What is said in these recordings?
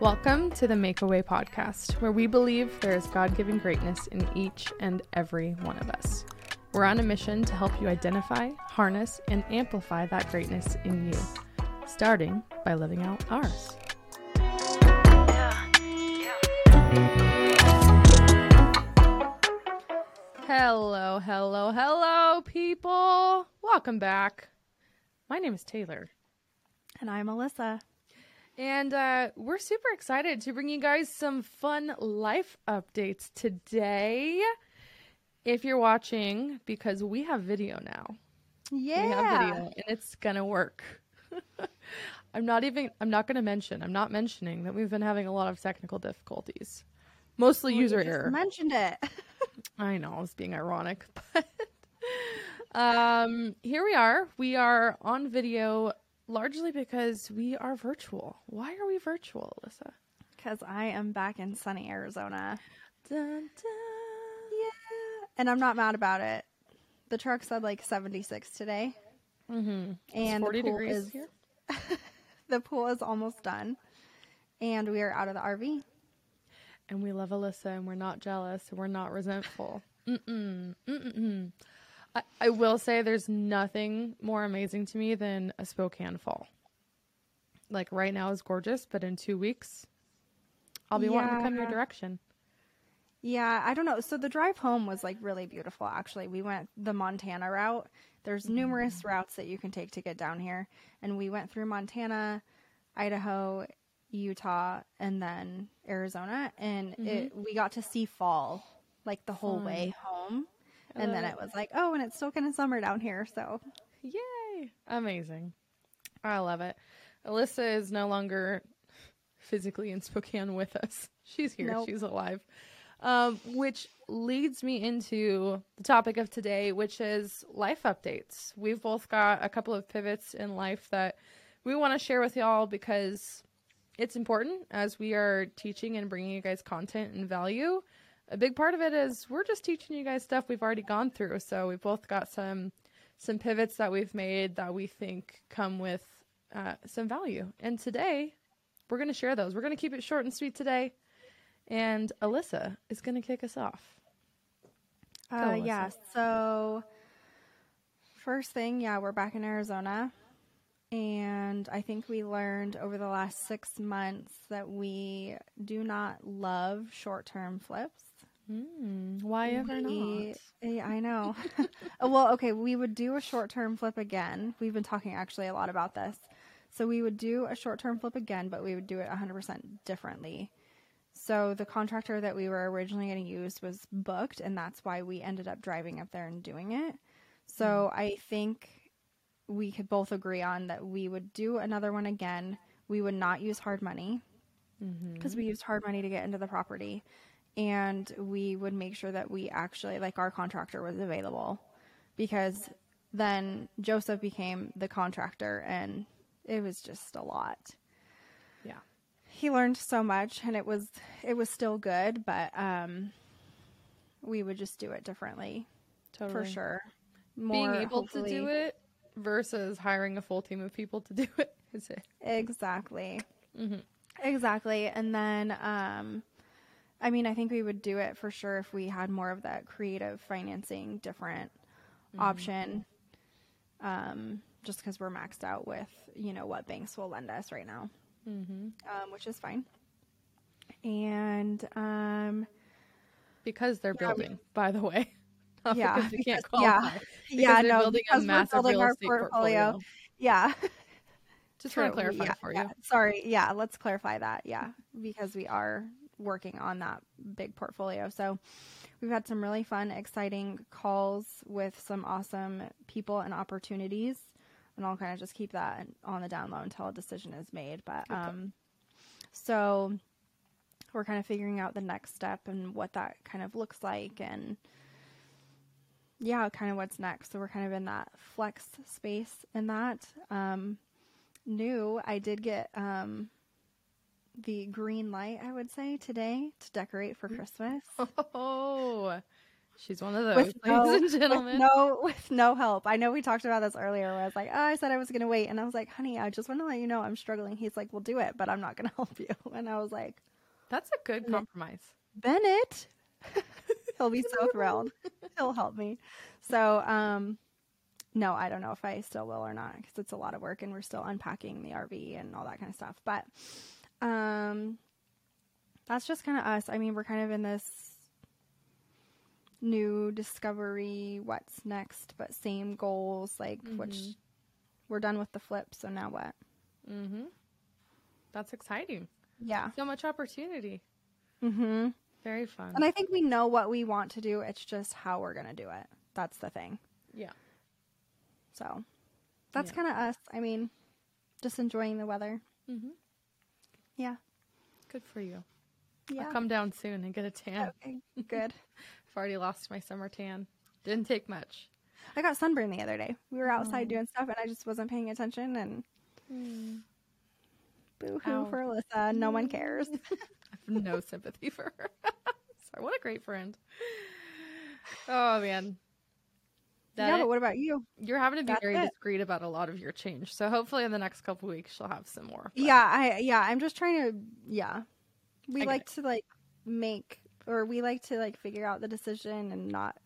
Welcome to the Make a Way podcast, where we believe there is God given greatness in each and every one of us. We're on a mission to help you identify, harness, and amplify that greatness in you, starting by living out ours. Hello, hello, hello, people. Welcome back. My name is Taelor. And I'm Alyssa. And uh, we're super excited to bring you guys some fun life updates today. If you're watching, because we have video now. Yeah. We have video and it's gonna work. I'm not even I'm not gonna mention, I'm not mentioning that we've been having a lot of technical difficulties. Mostly Well, user just error. mentioned it. I know, I was being ironic, but um, here we are. We are on video largely because we are virtual. Why are we virtual, Alyssa? Because I am back in sunny Arizona. Dun, dun. Yeah. And I'm not mad about it. The truck said like 76 today. Mm-hmm. And the 40 pool degrees is- here. The pool is almost done. And we are out of the RV. And we love Alyssa and we're not jealous and we're not resentful. Mm-mm. Mm-mm. I, I will say there's nothing more amazing to me than a Spokane fall. Like right now is gorgeous, but in two weeks, I'll be wanting to come your direction. Yeah, I don't know. So the drive home was like really beautiful actually. We went the Montana route. There's numerous mm. routes that you can take to get down here. And we went through Montana, Idaho, Utah, and then Arizona and it mm-hmm. we got to see fall like the whole Fun. way home. And then love it was like, oh, and it's still kind of summer down here, so Yay! Amazing. I love it. Alyssa is no longer physically in Spokane with us. She's here. Nope. She's alive. Um, which leads me into the topic of today, which is life updates. We've both got a couple of pivots in life that we want to share with y'all because it's important as we are teaching and bringing you guys content and value. A big part of it is we're just teaching you guys stuff we've already gone through. So we've both got some some pivots that we've made that we think come with uh, some value. And today, we're going to share those. We're going to keep it short and sweet today. And Alyssa is going to kick us off. Go, Uh, yeah. So first thing, yeah, we're back in Arizona, and I think we learned over the last six months that we do not love short-term flips. Mm, why ever We- not? Eh, eh, I know. Well, okay, we would do a short-term flip again. We've been talking actually a lot about this. So we would do a short-term flip again, but we would do it 100% differently. So the contractor that we were originally going to use was booked, and that's why we ended up driving up there and doing it. So hmm. I think we could both agree on that we would do another one again. We would not use hard money mm-hmm. because we used hard money to get into the property, and we would make sure that we actually like our contractor was available because then Joseph became the contractor, and it was just a lot Yeah. he learned so much and it was it was still good but um we would just do it differently Totally. for sure Being More, able to do it versus hiring a full team of people to do it is it. exactly Mhm. exactly and then um i mean i think we would do it for sure if we had more of that creative financing different option um just because we're maxed out with you know what banks will lend us right now Mhm. um which is fine and um Because they're Yeah, we- building, by the way. Not Yeah, because we yeah. Yeah no building because a we're building our portfolio. portfolio. yeah Just want to clarify yeah, for you. yeah. Sorry. Yeah, let's clarify that. Yeah, because we are working on that big portfolio. So we've had some really fun, exciting calls with some awesome people and opportunities. And I'll kind of just keep that on the down low until a decision is made. But um, so we're kind of figuring out the next step and what that kind of looks like and yeah, kind of what's next. So we're kind of in that flex space in that. Um, new, I did get um, the green light, I would say, today to decorate for Christmas. Oh, She's one of those, with no, ladies and gentlemen. With no, with no help. I know we talked about this earlier. Where I was like, oh, I said I was going to wait, and I was like, honey, I just want to let you know I'm struggling. He's like, we'll do it, but I'm not going to help you. And I was like, that's a good compromise, Bennett. He'll be so thrilled. He'll help me. So, um, no, I don't know if I still will or not because it's a lot of work and we're still unpacking the RV and all that kind of stuff. But, um, that's just kind of us. I mean, we're kind of in this new discovery, what's next, but same goals, like mm-hmm. which we're done with the flip. So now what? Mm-hmm. That's exciting. Yeah. So much opportunity. Mm-hmm. Very fun. And I think we know what we want to do. It's just how we're going to do it. That's the thing. Yeah. So that's yeah. kind of us. I mean, just enjoying the weather. Mm-hmm. Yeah. Good for you. Yeah. I'll come down soon and get a tan. Okay. Good. I've already lost my summer tan. Didn't take much. I got sunburned the other day. We were outside oh. doing stuff and I just wasn't paying attention and mm. boo hoo for Alyssa. No one cares. I have no sympathy for her. Sorry, what a great friend. Oh man. That yeah, it? but what about you? You're having to be That's very it. discreet about a lot of your change. So hopefully in the next couple weeks she'll have some more. But... Yeah, I yeah, I'm just trying to yeah. We like it. to like make or we like to like figure out the decision and not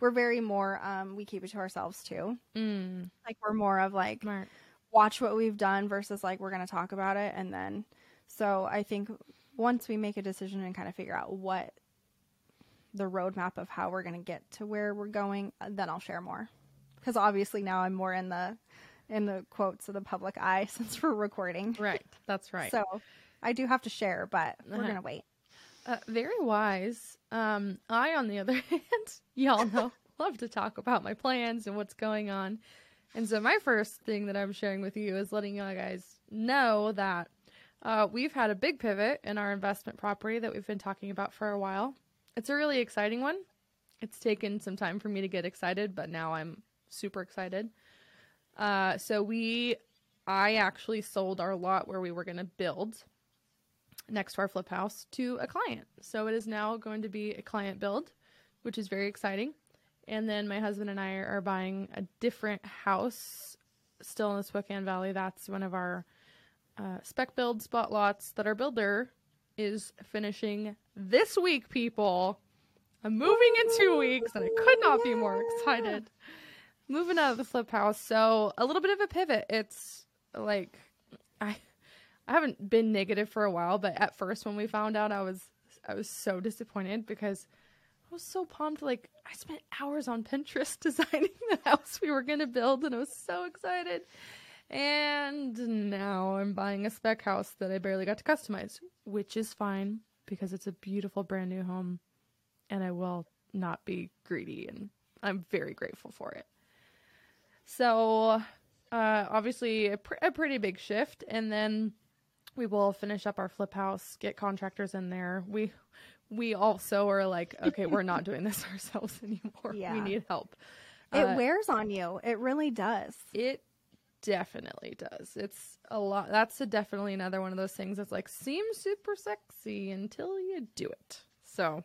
we're very more um we keep it to ourselves too. Mm. Like we're more of like Smart. watch what we've done versus like we're going to talk about it and then so I think once we make a decision and kind of figure out what the roadmap of how we're going to get to where we're going, uh, then I'll share more. Because obviously now I'm more in the in the quotes of the public eye since we're recording. Right, that's right. So I do have to share, but we're uh-huh. gonna wait. Uh, very wise. Um, I, on the other hand, y'all know, love to talk about my plans and what's going on. And so my first thing that I'm sharing with you is letting y'all guys know that uh, we've had a big pivot in our investment property that we've been talking about for a while. It's a really exciting one. It's taken some time for me to get excited, but now I'm super excited. Uh, so we, I actually sold our lot where we were going to build next to our flip house to a client. So it is now going to be a client build, which is very exciting. And then my husband and I are buying a different house still in the Spokane Valley. That's one of our uh, spec build spot lots that our builder is finishing this week, people. I'm moving in two weeks, and I could not be more excited. Moving out of the flip house, so a little bit of a pivot. It's like I I haven't been negative for a while, but at first when we found out, I was I was so disappointed because I was so pumped. Like I spent hours on Pinterest designing the house we were gonna build, and I was so excited. And now I'm buying a spec house that I barely got to customize, which is fine because it's a beautiful brand new home and I will not be greedy and I'm very grateful for it. So, uh, obviously, a, pr- a pretty big shift. And then we will finish up our flip house, get contractors in there. We we also are like, okay, we're not doing this ourselves anymore. Yeah. We need help. It uh, wears on you. It really does. It definitely does. It's a lot. That's a definitely another one of those things that's like seems super sexy until you do it. So,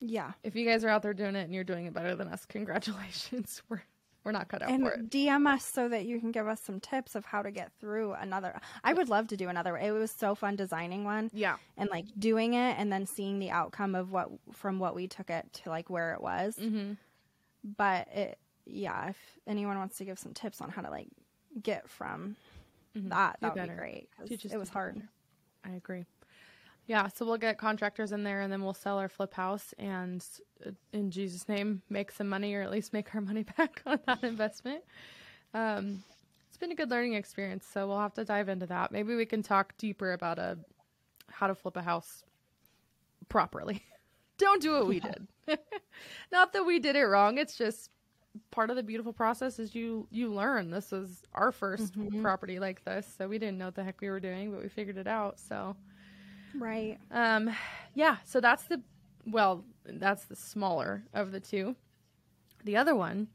yeah. If you guys are out there doing it and you're doing it better than us, congratulations. We're we're not cut out and for it. DM us so that you can give us some tips of how to get through another. I would love to do another. It was so fun designing one. Yeah. And like doing it and then seeing the outcome of what from what we took it to like where it was. Mm-hmm. But it, yeah. If anyone wants to give some tips on how to like get from mm-hmm. that, that would be great. It was hard. Better. I agree. Yeah, so we'll get contractors in there and then we'll sell our flip house and uh, in Jesus' name make some money or at least make our money back on that investment. Um, it's been a good learning experience, so we'll have to dive into that. Maybe we can talk deeper about a how to flip a house properly. Don't do what we did. Not that we did it wrong, it's just part of the beautiful process is you you learn. This was our 1st mm-hmm. property like this, so we didn't know what the heck we were doing, but we figured it out. So right, um, yeah. So that's the well, that's the smaller of the two. The other one,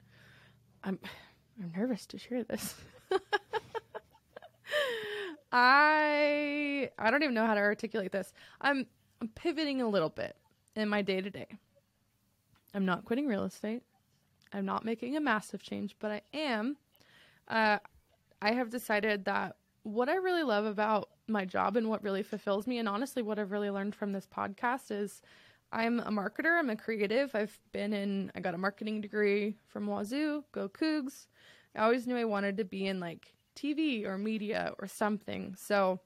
I'm I'm nervous to share this. I I don't even know how to articulate this. I'm I'm pivoting a little bit in my day to day. I'm not quitting real estate. I'm not making a massive change, but I am. Uh, I have decided that what I really love about my job and what really fulfills me, and honestly, what I've really learned from this podcast is I'm a marketer, I'm a creative. I've been in, I got a marketing degree from Wazzu, go Cougs. I always knew I wanted to be in like TV or media or something. So,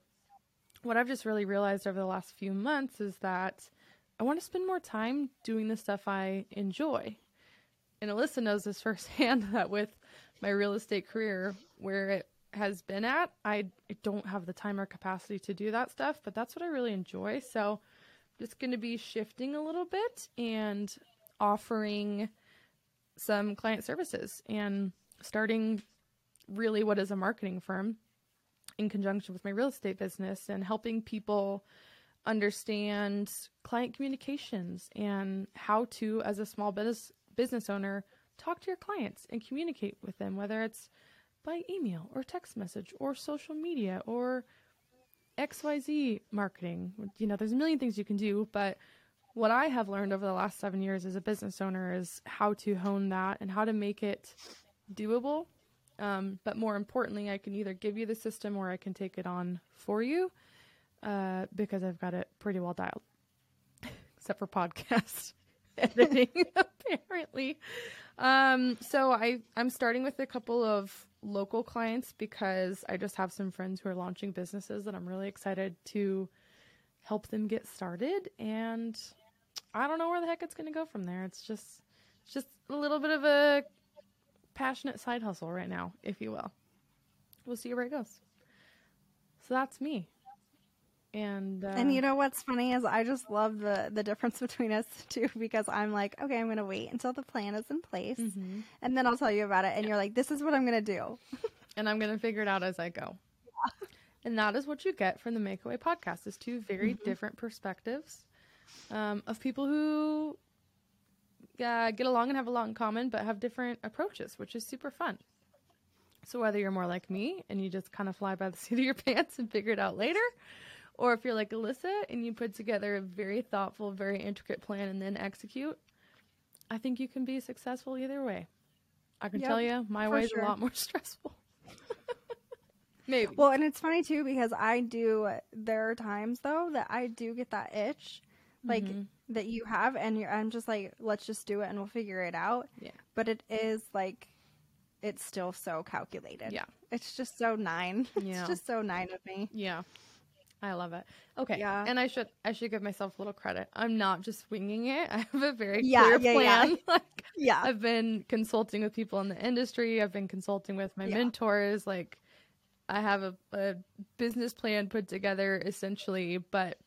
what I've just really realized over the last few months is that I want to spend more time doing the stuff I enjoy. And Alyssa knows this firsthand that with my real estate career, where it has been at, I, don't have the time or capacity to do that stuff, but that's what I really enjoy. So, I'm just going to be shifting a little bit and offering some client services and starting really what is a marketing firm in conjunction with my real estate business and helping people understand client communications and how to as a small business business owner talk to your clients and communicate with them whether it's by email or text message or social media or XYZ marketing. You know, there's a million things you can do, but what I have learned over the last 7 years as a business owner is how to hone that and how to make it doable um, but more importantly, I can either give you the system or I can take it on for you uh, because I've got it pretty well dialed, except for podcast editing, apparently. Um, so I, I'm starting with a couple of local clients because I just have some friends who are launching businesses that I'm really excited to help them get started. And I don't know where the heck it's going to go from there. It's just, it's just a little bit of a passionate side hustle right now, if you will. We'll see where it goes. So that's me. And uh, and you know what's funny is I just love the the difference between us too because I'm like okay I'm gonna wait until the plan is in place mm-hmm. and then I'll tell you about it and you're like this is what I'm gonna do and I'm gonna figure it out as I go yeah. and that is what you get from the Make a Way podcast is two very mm-hmm. different perspectives um, of people who uh, get along and have a lot in common, but have different approaches, which is super fun. So whether you're more like me and you just kind of fly by the seat of your pants and figure it out later, or if you're like Alyssa and you put together a very thoughtful, very intricate plan and then execute, I think you can be successful either way. I can yep, tell you, my way is sure. a lot more stressful. Maybe. Well, and it's funny too because I do. There are times though that I do get that itch, like mm-hmm that you have and you're I'm just like let's just do it and we'll figure it out. Yeah. But it is like it's still so calculated. Yeah. It's just so nine. Yeah. It's just so nine of me. Yeah. I love it. Okay. Yeah. And I should I should give myself a little credit. I'm not just winging it. I have a very yeah, clear yeah, plan. Yeah. like yeah. I've been consulting with people in the industry. I've been consulting with my yeah. mentors. Like I have a, a business plan put together essentially, but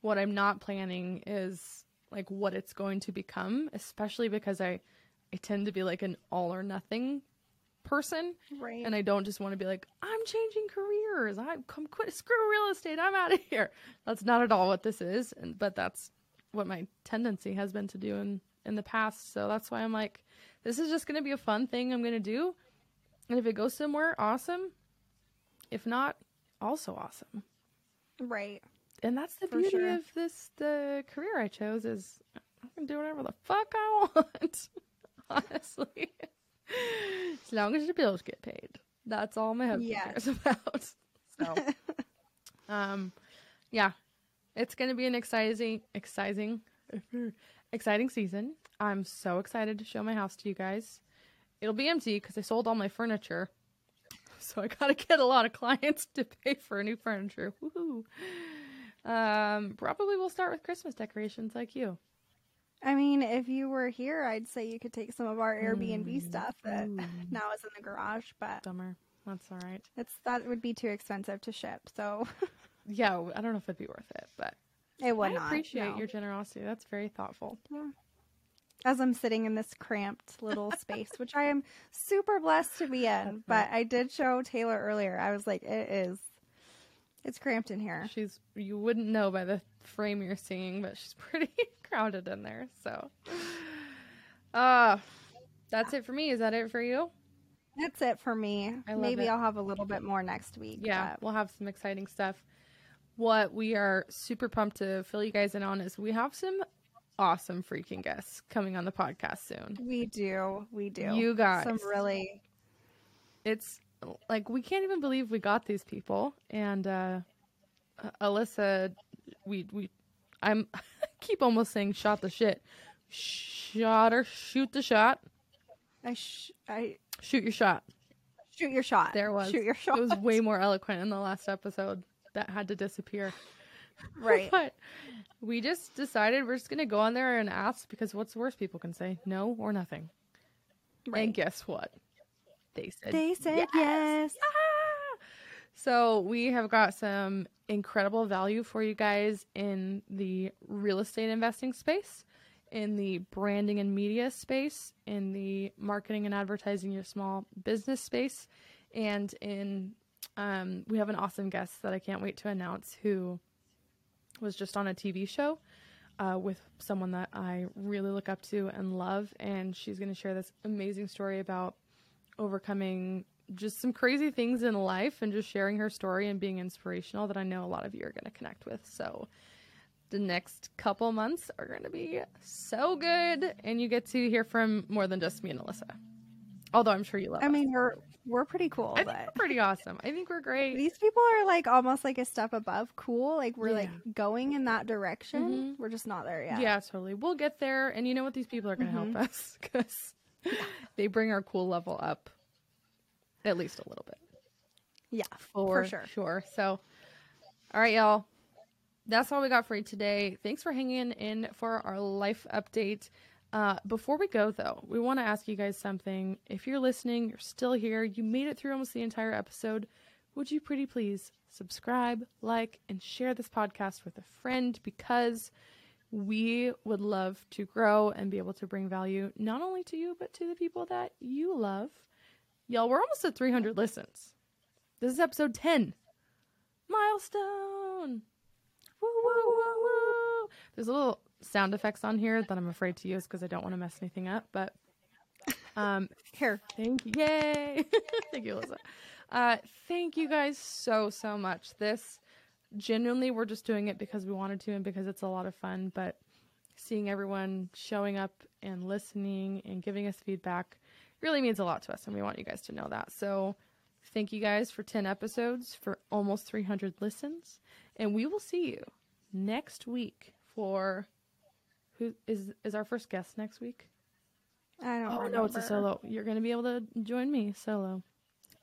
what I'm not planning is like what it's going to become, especially because I I tend to be like an all or nothing person. Right. And I don't just want to be like, I'm changing careers. I come quit screw real estate. I'm out of here. That's not at all what this is. And but that's what my tendency has been to do in in the past. So that's why I'm like, this is just gonna be a fun thing I'm gonna do. And if it goes somewhere, awesome. If not, also awesome. Right and that's the For beauty sure. of this the career I chose is I can do whatever the fuck I want. Honestly. As long as the bills get paid. That's all my husband yes. cares about. So um yeah. It's gonna be an exciting exciting exciting season. I'm so excited to show my house to you guys. It'll be empty because I sold all my furniture. So I gotta get a lot of clients to pay for new furniture. Woohoo. Um, probably we'll start with Christmas decorations like you. I mean, if you were here, I'd say you could take some of our Airbnb mm. stuff that mm. now is in the garage, but dumber. That's all right. It's that would be too expensive to ship. So yeah, I don't know if it'd be worth it, but it would I not. appreciate no. your generosity. That's very thoughtful. Yeah. As I'm sitting in this cramped little space, which I am super blessed to be in, but I did show Taelor earlier. I was like, it is it's cramped in here. She's you wouldn't know by the frame you're seeing, but she's pretty crowded in there. So, uh that's it for me. Is that it for you? That's it for me. Maybe it. I'll have a little bit more next week. Yeah, but... we'll have some exciting stuff. What we are super pumped to fill you guys in on is we have some awesome freaking guests coming on the podcast soon. We do. We do. You guys. some really It's like we can't even believe we got these people. And uh Alyssa, we we I'm I keep almost saying shot the shit. Shot or shoot the shot. I sh- I Shoot your shot. shoot your shot. There was. shoot your shot. It was way more eloquent in the last episode. That had to disappear. right. But we just decided we're just gonna go on there and ask because what's the worst people can say? No or nothing. right. And guess what? They said They said yes. Ah! So we have got some incredible value for you guys in the real estate investing space, in the branding and media space, in the marketing and advertising your small business space, and in um, we have an awesome guest that I can't wait to announce who was just on a TV show uh, with someone that I really look up to and love, and she's going to share this amazing story about overcoming just some crazy things in life and just sharing her story and being inspirational that I know a lot of you are going to connect with. So the next couple months are going to be so good and you get to hear from more than just me and Alyssa. Although I'm sure you love I us. mean, we're we're pretty cool, I think we're pretty awesome. I think we're great. these people are like almost like a step above cool. Like we're like going in that direction. Mhm. We're just not there yet. Yeah, totally. We'll get there. And you know what? These people are going to Mhm. help us because they bring our cool level up at least a little bit. Yeah, for, sure. Sure. So, all right, y'all. That's all we got for you today. Thanks for hanging in for our life update. Uh, before we go, though, we want to ask you guys something. If you're listening, you're still here, you made it through almost the entire episode, would you pretty please subscribe, like, and share this podcast with a friend because we would love to grow and be able to bring value not only to you, but to the people that you love. Y'all, we're almost at 300 listens. This is episode 10. Milestone. Woo, woo, woo, woo. There's a little sound effects on here that I'm afraid to use because I don't want to mess anything up. But um, Here, thank you. Yay. thank you, Alyssa. Uh, thank you guys so, so much. This genuinely, we're just doing it because we wanted to and because it's a lot of fun. But seeing everyone showing up and listening and giving us feedback really means a lot to us. And we want you guys to know that. So thank you guys for 10 episodes, for almost 300 listens. And we will see you next week for who is is our first guest next week? I don't. Oh remember. no, it's a solo. You're gonna be able to join me solo,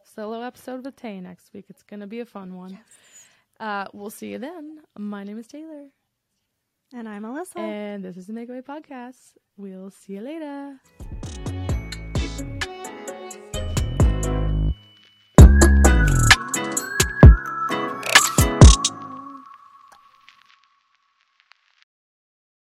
solo episode with Tay next week. It's gonna be a fun one. Uh, we'll see you then. My name is Taelor, And I'm Alyssa. and this is the Make a Way Podcast. We'll see you later.